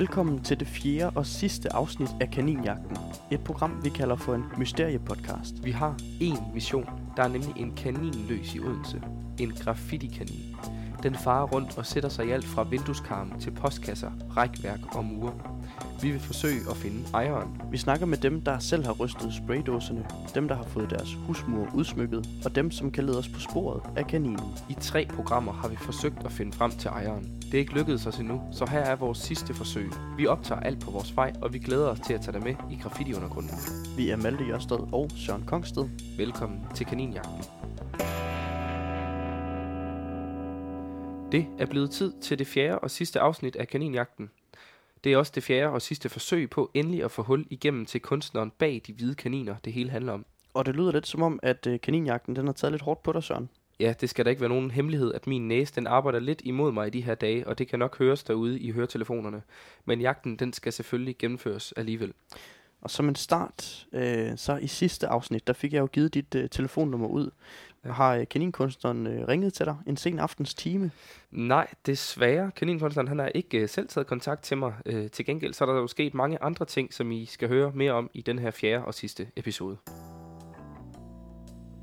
Velkommen til det fjerde og sidste afsnit af Kaninjagten. Et program, vi kalder for en mysteriepodcast. Vi har én mission. Der er nemlig en kanin løs i Odense. En graffiti-kanin. Den farer rundt og sætter sig i alt fra vindueskarmen til postkasser, rækværk og mure. Vi vil forsøge at finde ejeren. Vi snakker med dem, der selv har rystet spraydåserne, dem, der har fået deres husmur udsmykket, og dem, som kan lede os på sporet af kaninen. I tre programmer har vi forsøgt at finde frem til ejeren. Det er ikke lykkedes os endnu, så her er vores sidste forsøg. Vi optager alt på vores vej, og vi glæder os til at tage dig med i graffiti-undergrunden. Vi er Malte Jørsted og Søren Kongsted. Velkommen til Kaninjagten. Det er blevet tid til det fjerde og sidste afsnit af Kaninjagten. Det er også det fjerde og sidste forsøg på endelig at få hul igennem til kunstneren bag de hvide kaniner, det hele handler om. Og det lyder lidt som om, at øh, kaninjagten den har taget lidt hårdt på dig, Søren. Ja, det skal da ikke være nogen hemmelighed, at min næse den arbejder lidt imod mig i de her dage, og det kan nok høres derude i høretelefonerne. Men jagten den skal selvfølgelig gennemføres alligevel. Og som en start, øh, så i sidste afsnit, der fik jeg jo givet dit øh, telefonnummer ud. Ja. Har øh, kaninkunstneren øh, ringet til dig en sen aftens time? Nej, desværre. Kaninkunstneren han har ikke øh, selv taget kontakt til mig. Til gengæld så er der jo sket mange andre ting, som I skal høre mere om i den her fjerde og sidste episode.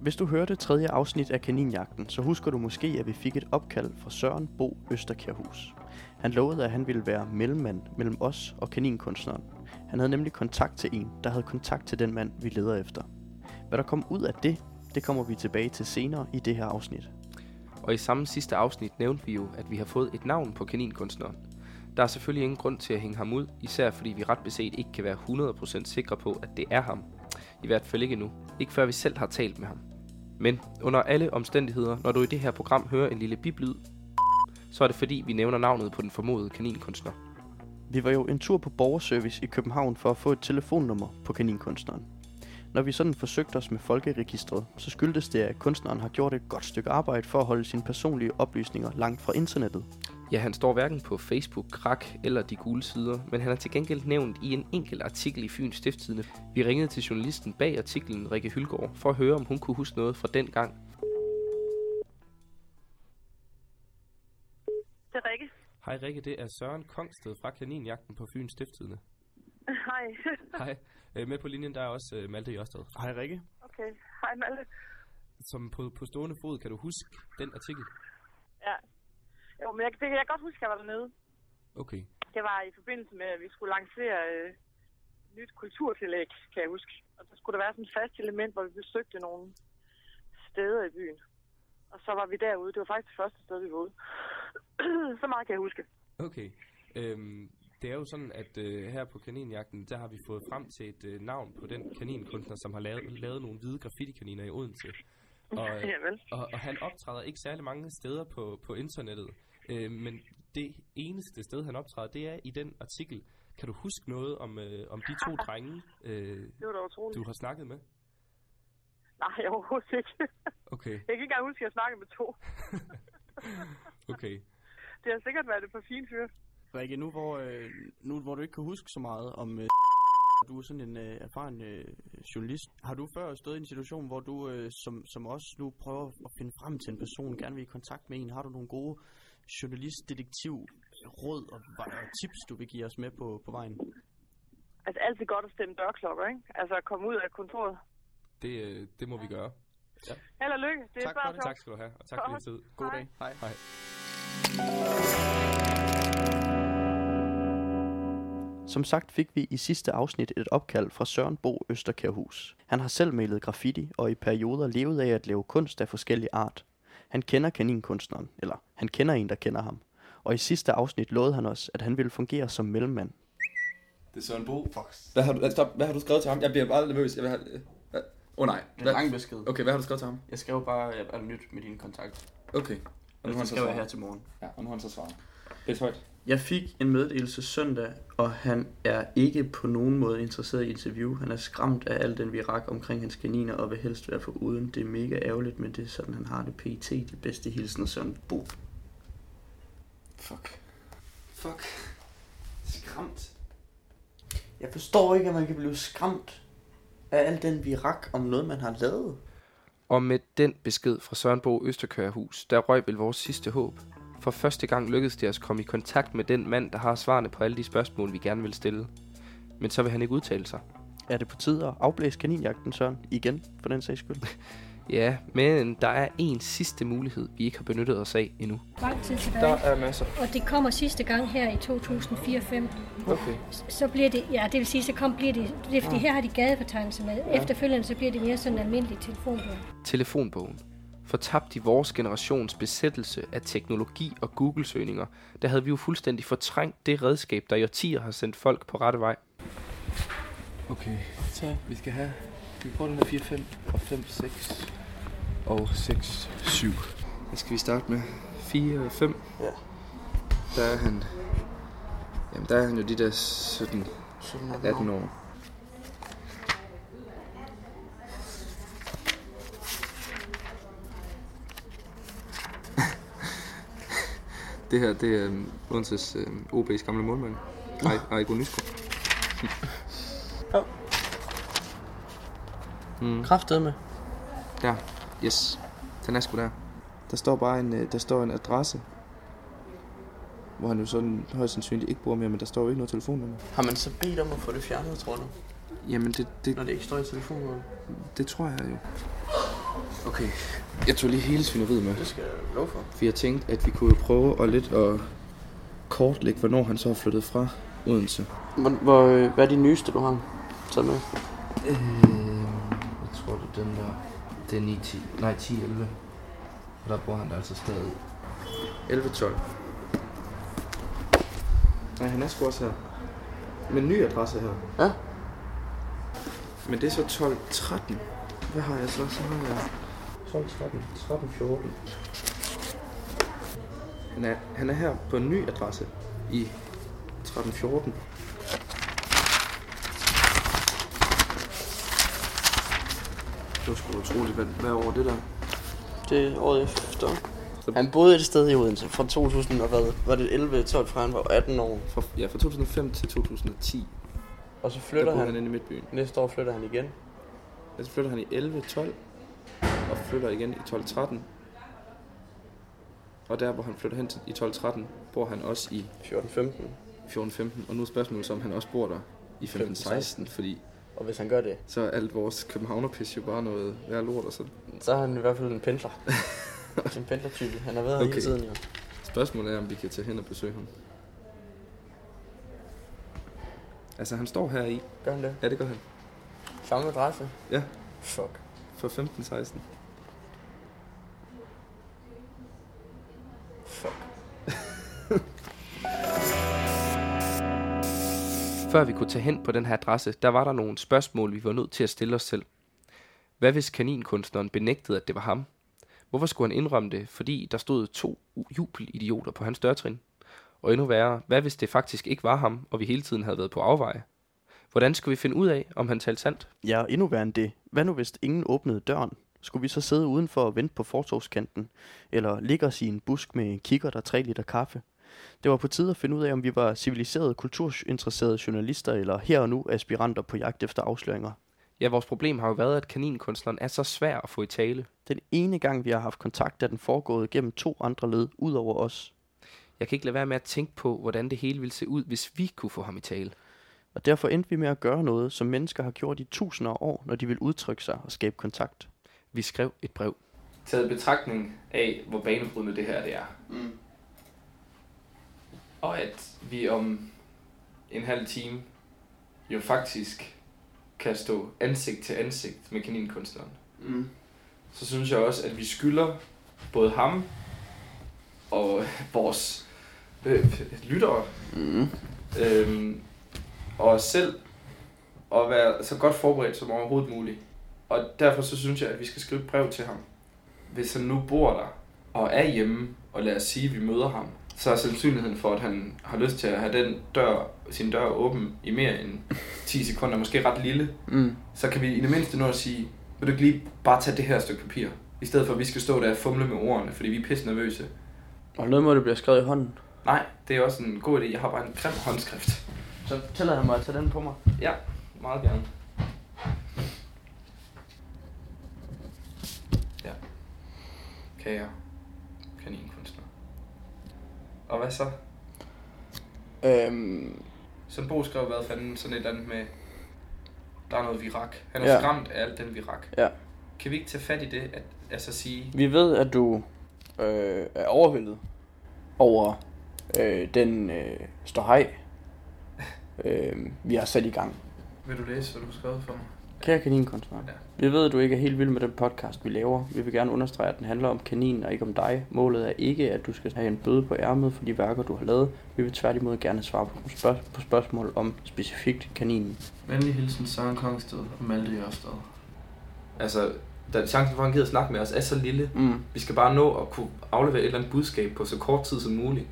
Hvis du hørte tredje afsnit af Kaninjagten, så husker du måske, at vi fik et opkald fra Søren Bo Østerkærhus. Han lovede, at han ville være mellemmand mellem os og kaninkunstneren. Han havde nemlig kontakt til en, der havde kontakt til den mand, vi leder efter. Hvad der kom ud af det, det kommer vi tilbage til senere i det her afsnit. Og i samme sidste afsnit nævnte vi jo, at vi har fået et navn på kaninkunstneren. Der er selvfølgelig ingen grund til at hænge ham ud, især fordi vi ret beset ikke kan være 100% sikre på, at det er ham. I hvert fald ikke nu. Ikke før vi selv har talt med ham. Men under alle omstændigheder, når du i det her program hører en lille biblyd, så er det fordi, vi nævner navnet på den formodede kaninkunstner. Vi var jo en tur på borgerservice i København for at få et telefonnummer på kaninkunstneren. Når vi sådan forsøgte os med folkeregistret, så skyldtes det, at kunstneren har gjort et godt stykke arbejde for at holde sine personlige oplysninger langt fra internettet. Ja, han står hverken på Facebook, Krak eller de gule sider, men han er til gengæld nævnt i en enkelt artikel i Fyns Stiftstidende. Vi ringede til journalisten bag artiklen, Rikke Hylgaard, for at høre, om hun kunne huske noget fra den gang. Det er Rikke. Hej Rikke, det er Søren Kongsted fra Kaninjagten på Fyns Stiftstidende. Hej. Hej. Øh, Med på linjen der er også øh, Malte Jørsted. Hej Rikke. Okay. Hej Malte. Som på, på stående fod, kan du huske den artikel? Ja. Jo, men jeg, det kan jeg godt huske, at jeg var dernede. Okay. Det var i forbindelse med, at vi skulle lancere øh, nyt kulturtillæg, kan jeg huske. Og så skulle der være sådan et fast element, hvor vi besøgte nogle steder i byen. Og så var vi derude. Det var faktisk det første sted, vi var ude. så meget kan jeg huske. Okay. Øhm, det er jo sådan, at øh, her på Kaninjagten, der har vi fået frem til et øh, navn på den kaninkunstner, som har lavet, lavet nogle hvide graffiti-kaniner i Odense. Og, ja, vel. og, og han optræder ikke særlig mange steder på, på internettet. Øh, men det eneste sted, han optræder, det er i den artikel. Kan du huske noget om, øh, om de to drenge, øh, du har snakket med? Nej, overhovedet ikke. Okay, jeg kan ikke engang huske, at jeg snakkede med to. okay. Det har sikkert været et par fine fyre. Rikke, nu hvor, øh, nu hvor du ikke kan huske så meget om... Øh, du er sådan en øh, erfaren øh, journalist. Har du før stået i en situation, hvor du øh, som, som os nu prøver at finde frem til en person, gerne vil i kontakt med en? Har du nogle gode journalistdetektiv råd og, og tips, du vil give os med på, på vejen? Altså altid godt at stemme dørklokker, ikke? Altså at komme ud af kontoret. Det, øh, det må vi gøre. Held og lykke. Det er Tak for det. Tak skal du have, og tak for din tid. God Hej. dag. Hej. Hej. Som sagt fik vi i sidste afsnit et opkald fra Søren Bo Østerkærhus. Han har selv malet graffiti og i perioder levet af at lave kunst af forskellige art. Han kender kaninkunstneren, eller han kender en, der kender ham. Og i sidste afsnit lovede han os, at han ville fungere som mellemmand. Det er Søren Bo. Hvad har, du, stop, hvad har du skrevet til ham? Jeg bliver bare nervøs. Jeg vil have... Åh oh, nej. Hvad? besked. Okay, hvad har du skrevet til ham? Jeg skrev bare, at jeg er nyt med din kontakt. Okay. Og nu har han så svaret. til morgen. Ja, og nu har han så svaret. Det er højt. Jeg fik en meddelelse søndag, og han er ikke på nogen måde interesseret i interview. Han er skræmt af al den virak omkring hans kaniner, og vil helst være for uden. Det er mega ærgerligt, men det er sådan, han har det pt. De bedste hilsner, Søren Bo. Fuck. Fuck. Skræmt. Jeg forstår ikke, at man kan blive skræmt af al den virak om noget, man har lavet. Og med den besked fra Søren Bo Østerkørhus, der røg vel vores sidste håb. For første gang lykkedes det os at komme i kontakt med den mand, der har svarene på alle de spørgsmål, vi gerne vil stille. Men så vil han ikke udtale sig. Er det på tide at afblæse kaninjagten, Søren? Igen, for den sags skyld. Ja, men der er en sidste mulighed, vi ikke har benyttet os af endnu. lang tid tilbage. Der er masser. Og det kommer sidste gang her i 2004-5. Okay. Så bliver det, ja, det vil sige, så kom, bliver det, det er fordi her har de gadefortegnelse med. Efterfølgende så bliver det mere sådan en almindelig telefonbog. Telefonbogen. Fortabt i vores generations besættelse af teknologi og Google-søgninger, der havde vi jo fuldstændig fortrængt det redskab, der i årtier har sendt folk på rette vej. Okay, så vi skal have... Vi får den her 4, 5 og 5, 6 og 6, 7. Hvad skal vi starte med? 4 og 5? Ja. Der er han... Jamen, der er han jo de der 17, 18 år. Det her, det er um, Odenses um, OB's gamle målmand. Ej, Ejgo Nysko. Mm. Kraftet med. Der. Yes. Den er sgu der. Der står bare en, øh, der står en adresse. Hvor han jo sådan højst sandsynligt ikke bor mere, men der står jo ikke noget telefonnummer. Har man så bedt om at få det fjernet, tror du? Jamen, det, det, Når det ikke står i telefonen? det tror jeg jo. Okay. Jeg tog lige hele svineriet med. Det skal jeg love for. For jeg tænkte, at vi kunne prøve at lidt at kortlægge, hvornår han så er flyttet fra Odense. Hvor, hvor, øh, hvad er de nyeste, du har taget med? Øh, jeg tror, det er den der. Det er 9, 10, nej 10, 11. Og der bor han der altså stadig. 11, 12. Nej, han er sgu også her. Med en ny adresse her. Ja. Men det er så 12, 13. Hvad har jeg så? Så har jeg 12, 13, 13, 14. Han er, han er her på en ny adresse i 13, 14. Det var sgu utroligt, hvad, hvad år det der? Det er året efter. Han boede et sted i Odense fra 2000 og hvad? Var det 11, 12 fra han var 18 år? Fra, ja, fra 2005 til 2010, Og så flytter han. han inde i Midtbyen. Næste år flytter han igen. Ja, så flytter han i 11, 12, og flytter igen i 12, 13. Og der, hvor han flytter hen til i 12, 13, bor han også i 14, 15. 14, 15. Og nu er spørgsmålet så, om han også bor der i 15, 16, fordi Og hvis han gør det, så er alt vores københavnerpis jo bare noget værd lort og så. så er han i hvert fald en pendler. en pendlertype. Han har været. Okay. hele tiden jo. Spørgsmålet er, om vi kan tage hen og besøge ham. Altså, han står her i. Gør han det? Ja, det gør han. Samme adresse? Ja. Fuck. For 15, 16. Fuck. Før vi kunne tage hen på den her adresse, der var der nogle spørgsmål, vi var nødt til at stille os selv. Hvad hvis kaninkunstneren benægtede, at det var ham? Hvorfor skulle han indrømme det, fordi der stod to jubelidioter på hans dørtrin? Og endnu værre, hvad hvis det faktisk ikke var ham, og vi hele tiden havde været på afveje? Hvordan skulle vi finde ud af, om han talte sandt? Ja, endnu værre end det. Hvad nu hvis ingen åbnede døren? Skulle vi så sidde udenfor og vente på fortovskanten? Eller ligge os i en busk med en kikkert og 3 liter kaffe? Det var på tide at finde ud af, om vi var civiliserede, kulturinteresserede journalister, eller her og nu aspiranter på jagt efter afsløringer. Ja, vores problem har jo været, at kaninkunstneren er så svær at få i tale. Den ene gang, vi har haft kontakt, er den foregået gennem to andre led ud over os. Jeg kan ikke lade være med at tænke på, hvordan det hele ville se ud, hvis vi kunne få ham i tale. Og derfor endte vi med at gøre noget, som mennesker har gjort i tusinder af år, når de vil udtrykke sig og skabe kontakt. Vi skrev et brev. Taget betragtning af, hvor banebrydende det her det er. Mm. Og at vi om en halv time jo faktisk kan stå ansigt til ansigt med kaninkunstneren. Mm. Så synes jeg også, at vi skylder både ham og vores øh, lyttere Mm. øhm, og os selv at være så godt forberedt som overhovedet muligt. Og derfor så synes jeg, at vi skal skrive et brev til ham. Hvis han nu bor der og er hjemme, og lad os sige, at vi møder ham, så er sandsynligheden for, at han har lyst til at have den dør, sin dør åben i mere end 10 sekunder, måske ret lille, Mm. så kan vi i det mindste nå at sige, vil du ikke lige bare tage det her stykke papir, i stedet for at vi skal stå der og fumle med ordene, fordi vi er pisse nervøse. Og noget må det blive skrevet i hånden. Nej, det er også en god idé. Jeg har bare en grim håndskrift. Så tillader han mig at tage den på mig. Ja, meget gerne. Ja. Kære kaninkunstner. Og hvad så? Øhm, Som Bo skrev, hvad fanden, sådan et eller andet med, der er noget virak. Han er Ja. ja. skræmt af alt den virak. Ja. Kan vi ikke tage fat i det, at altså sige, vi ved, at du øh, er overvældet over øh, den øh, ståhej, øh, vi har sat i gang. vil du læse, hvad du har skrevet for mig? Kære kaninkunstner, Ja. vi ved, at du ikke er helt vild med den podcast, vi laver. Vi vil gerne understrege, at den handler om kaninen og ikke om dig. Målet er ikke, at du skal have en bøde på ærmet for de værker, du har lavet. Vi vil tværtimod gerne svare på, spørg- på spørgsmål om specifikt kaninen. Venlig hilsen Søren Kongsted og Malte Jørstad. Altså, da chancen for, at han gider snakke med os, er så lille. Mm. Vi skal bare nå at kunne aflevere et eller andet budskab på så kort tid som muligt.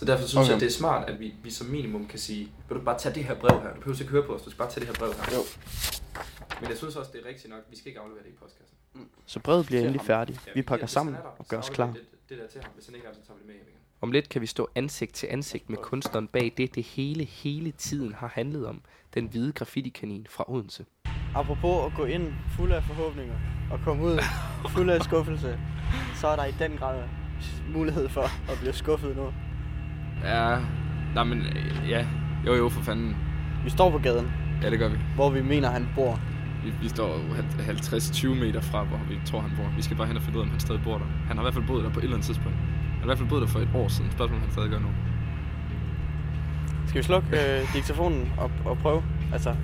Så derfor synes Okay. jeg, det er smart, at vi, vi som minimum kan sige, vil du bare tage det her brev her? Du behøver ikke høre på os, du skal bare tage det her brev her. Jo. Men jeg synes også, det er rigtigt nok, vi skal ikke aflevere det i postkassen. Så brevet bliver endelig færdigt. Ja, Vi pakker sammen er der, og gør os klar. Det, det der til ham. Hvis han ikke er så tager vi det med hjem igen. Om lidt kan vi stå ansigt til ansigt med kunstneren bag det, det hele, hele tiden har handlet om. Den hvide graffiti-kanin fra Odense. Apropos at gå ind fuld af forhåbninger og komme ud fuld af skuffelse, så er der i den grad mulighed for at blive skuffet nu. Ja, nej men, ja, jo jo for fanden. Vi står på gaden, Ja, det gør vi. hvor vi mener, han bor. Vi, vi står jo hal- 50-20 meter fra, hvor vi tror, han bor. Vi skal bare hen og finde ud af, om han stadig bor der. Han har i hvert fald boet der på et eller andet tidspunkt. Han har i hvert fald boet der for et år siden. Spørgsmålet, om han stadig gør nu. Skal vi slukke øh, diktafonen og, og prøve? Altså,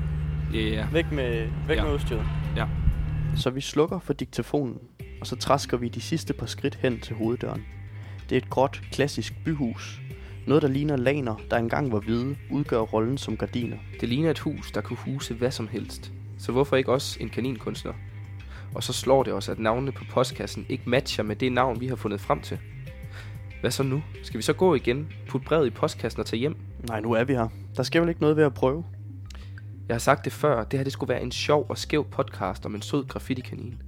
Ja, ja. væk med, væk Ja. med udstyret. Ja. Så vi slukker for diktafonen, og så træsker vi de sidste par skridt hen til hoveddøren. Det er et gråt, klassisk byhus. Noget, der ligner laner, der engang var hvide, udgør rollen som gardiner. Det ligner et hus, der kunne huse hvad som helst. Så hvorfor ikke også en kaninkunstner? Og så slår det os, at navnene på postkassen ikke matcher med det navn, vi har fundet frem til. Hvad så nu? Skal vi så gå igen, putte brevet i postkassen og tage hjem? Nej, nu er vi her. Der skal vel ikke noget ved at prøve? Jeg har sagt det før, det her det skulle være en sjov og skæv podcast om en sød graffiti-kanin.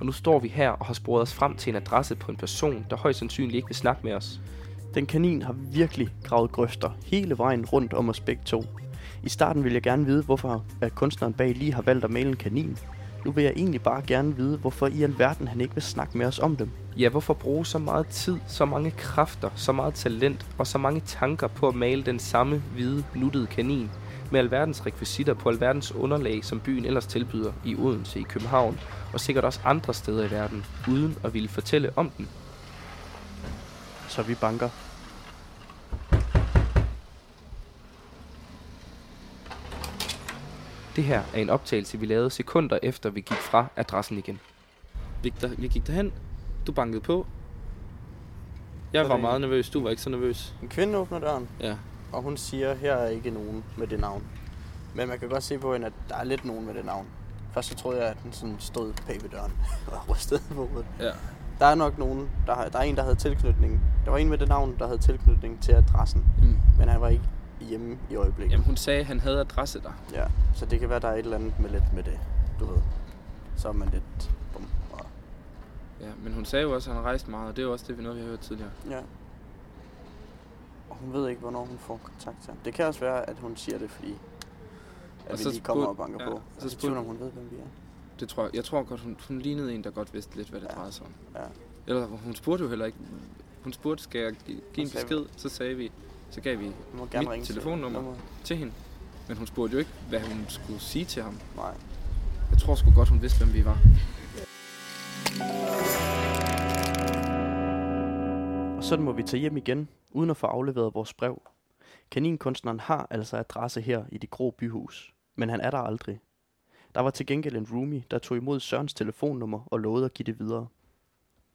Og nu står vi her og har sporet os frem til en adresse på en person, der højst sandsynligt ikke vil snakke med os. Den kanin har virkelig gravet grøfter hele vejen rundt om os begge to. I starten vil jeg gerne vide, hvorfor at kunstneren bag lige har valgt at male en kanin. Nu vil jeg egentlig bare gerne vide, hvorfor i alverden han ikke vil snakke med os om dem. Ja, hvorfor bruge så meget tid, så mange kræfter, så meget talent og så mange tanker på at male den samme hvide, nuttede kanin med alverdens rekvisitter på alverdens underlag, som byen ellers tilbyder i Odense, i København og sikkert også andre steder i verden, uden at ville fortælle om den. Så vi banker. Det her er en optagelse, vi lavede sekunder efter, vi gik fra adressen igen. Victor, vi gik derhen. Du bankede på. Jeg var meget nervøs. Du var ikke så nervøs. En kvinde åbner døren, Ja. og hun siger, her er ikke nogen med det navn. Men man kan godt se på hende, at der er lidt nogen med det navn. Først så troede jeg, at den sådan stod bag ved døren og rystede på hovedet. Ja. Der er nok nogen, der, har, der er en, der havde tilknytning. Der var en med det navn, der havde tilknytning til adressen. Mm. Men han var ikke hjemme i øjeblikket. Jamen, hun sagde, at han havde adresse der. Ja, så det kan være, der er et eller andet med lidt med det, du ved. Så er man lidt... Bum, og, Ja, men hun sagde jo også, at han har rejst meget, og det er jo også det, vi noget, vi har hørt tidligere. ja. Og hun ved ikke, hvornår hun får kontakt til ham. Det kan også være, at hun siger det, fordi at Og vi lige kommer og banker ja, på. så Så jeg spurg- tvivler, om hun ved, hvem vi er. Det tror jeg, jeg tror godt, hun, hun lignede en, der godt vidste lidt, hvad det Ja. drejede sig om. Ja. Eller hun spurgte jo heller ikke. Hun spurgte, skal jeg gi- give en besked? Så sagde vi, så gav vi Mit til telefonnummer. nummeret. til hende. Men hun spurgte jo ikke, hvad hun skulle sige til ham. Nej. Jeg tror sgu godt, hun vidste, hvem vi var. Og sådan må vi tage hjem igen, uden at få afleveret vores brev. Kaninkunstneren har altså adresse her i det grå byhus, men han er der aldrig. Der var til gengæld en roomie, der tog imod Sørens telefonnummer og lovede at give det videre.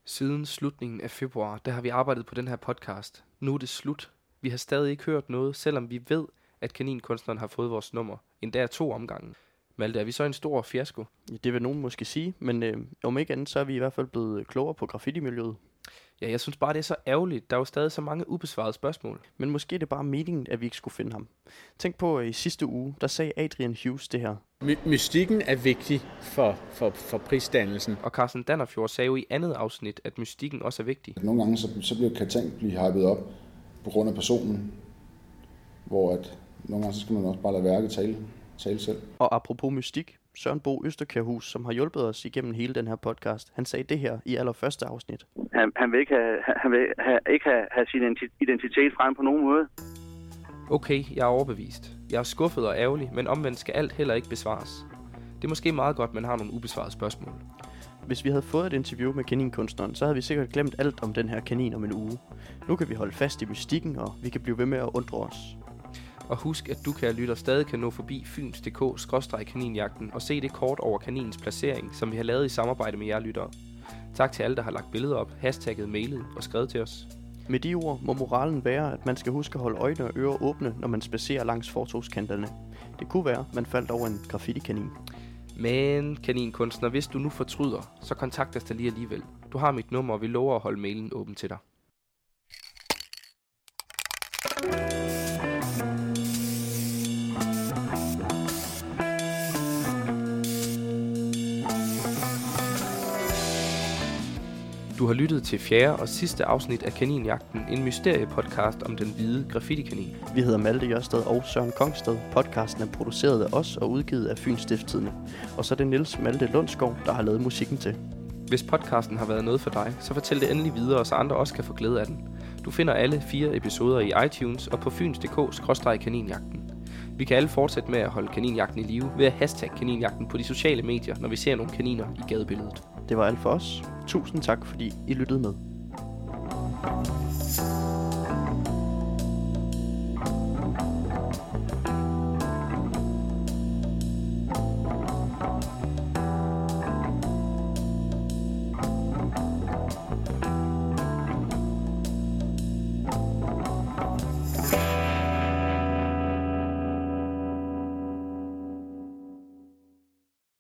Siden slutningen af februar, der har vi arbejdet på den her podcast. Nu er det slut. Vi har stadig ikke hørt noget, selvom vi ved, at kaninkunstneren har fået vores nummer. Endda to omgange. Malte, er vi så en stor fiasko? Ja, Det vil nogen måske sige, men øh, om ikke andet, så er vi i hvert fald blevet klogere på graffiti-miljøet. Ja, jeg synes bare, det er så ærgerligt. Der er jo stadig så mange ubesvarede spørgsmål. Men måske er det bare meningen, at vi ikke skulle finde ham. Tænk på, at i sidste uge, der sagde Adrian Hughes det her. My- mystikken er vigtig for, for, for prisdannelsen. Og Carsten Dannerfjord sagde jo i andet afsnit, at mystikken også er vigtig. Nogle gange så, så bliver, kan ting blive hypet op på grund af personen, hvor at nogle gange så skal man også bare lade værket tale, tale selv. Og apropos mystik, Søren Bo Østerkærhus, som har hjulpet os igennem hele den her podcast, han sagde det her i allerførste afsnit. Han, han vil ikke, have, han vil have, ikke have, have sin identitet frem på nogen måde. Okay, jeg er overbevist. Jeg er skuffet og ærgerlig, men omvendt skal alt heller ikke besvares. Det er måske meget godt, man har nogle ubesvarede spørgsmål. Hvis vi havde fået et interview med kaninkunstneren, så havde vi sikkert glemt alt om den her kanin om en uge. Nu kan vi holde fast i mystikken, og vi kan blive ved med at undre os. Og husk, at du, kan lytter, stadig kan nå forbi fyns.dk-kaninjagten og se det kort over kaninens placering, som vi har lavet i samarbejde med jer lyttere. Tak til alle, der har lagt billeder op, hashtagget, mailet og skrevet til os. Med de ord må moralen være, at man skal huske at holde øjne og ører åbne, når man spacerer langs fortogskanterne. Det kunne være, man faldt over en graffiti-kanin. Men, kaninkunstner, hvis du nu fortryder, så kontakt os da lige alligevel. Du har mit nummer, og vi lover at holde mailen åben til dig. Du har lyttet til fjerde og sidste afsnit af Kaninjagten, en mysteriepodcast om den hvide graffiti-kanin. Vi hedder Malte Jørsted og Søren Kongsted. Podcasten er produceret af os og udgivet af Fyns Stifttidene. Og så er det Niels Malte Lundskov, der har lavet musikken til. Hvis podcasten har været noget for dig, så fortæl det endelig videre, så andre også kan få glæde af den. Du finder alle fire episoder i iTunes og på fyns.dk-kaninjagten. Vi kan alle fortsætte med at holde kaninjagten i live ved at hashtag kaninjagten på de sociale medier, når vi ser nogle kaniner i gadebilledet. Det var alt for os. Tusind tak, fordi I lyttede med.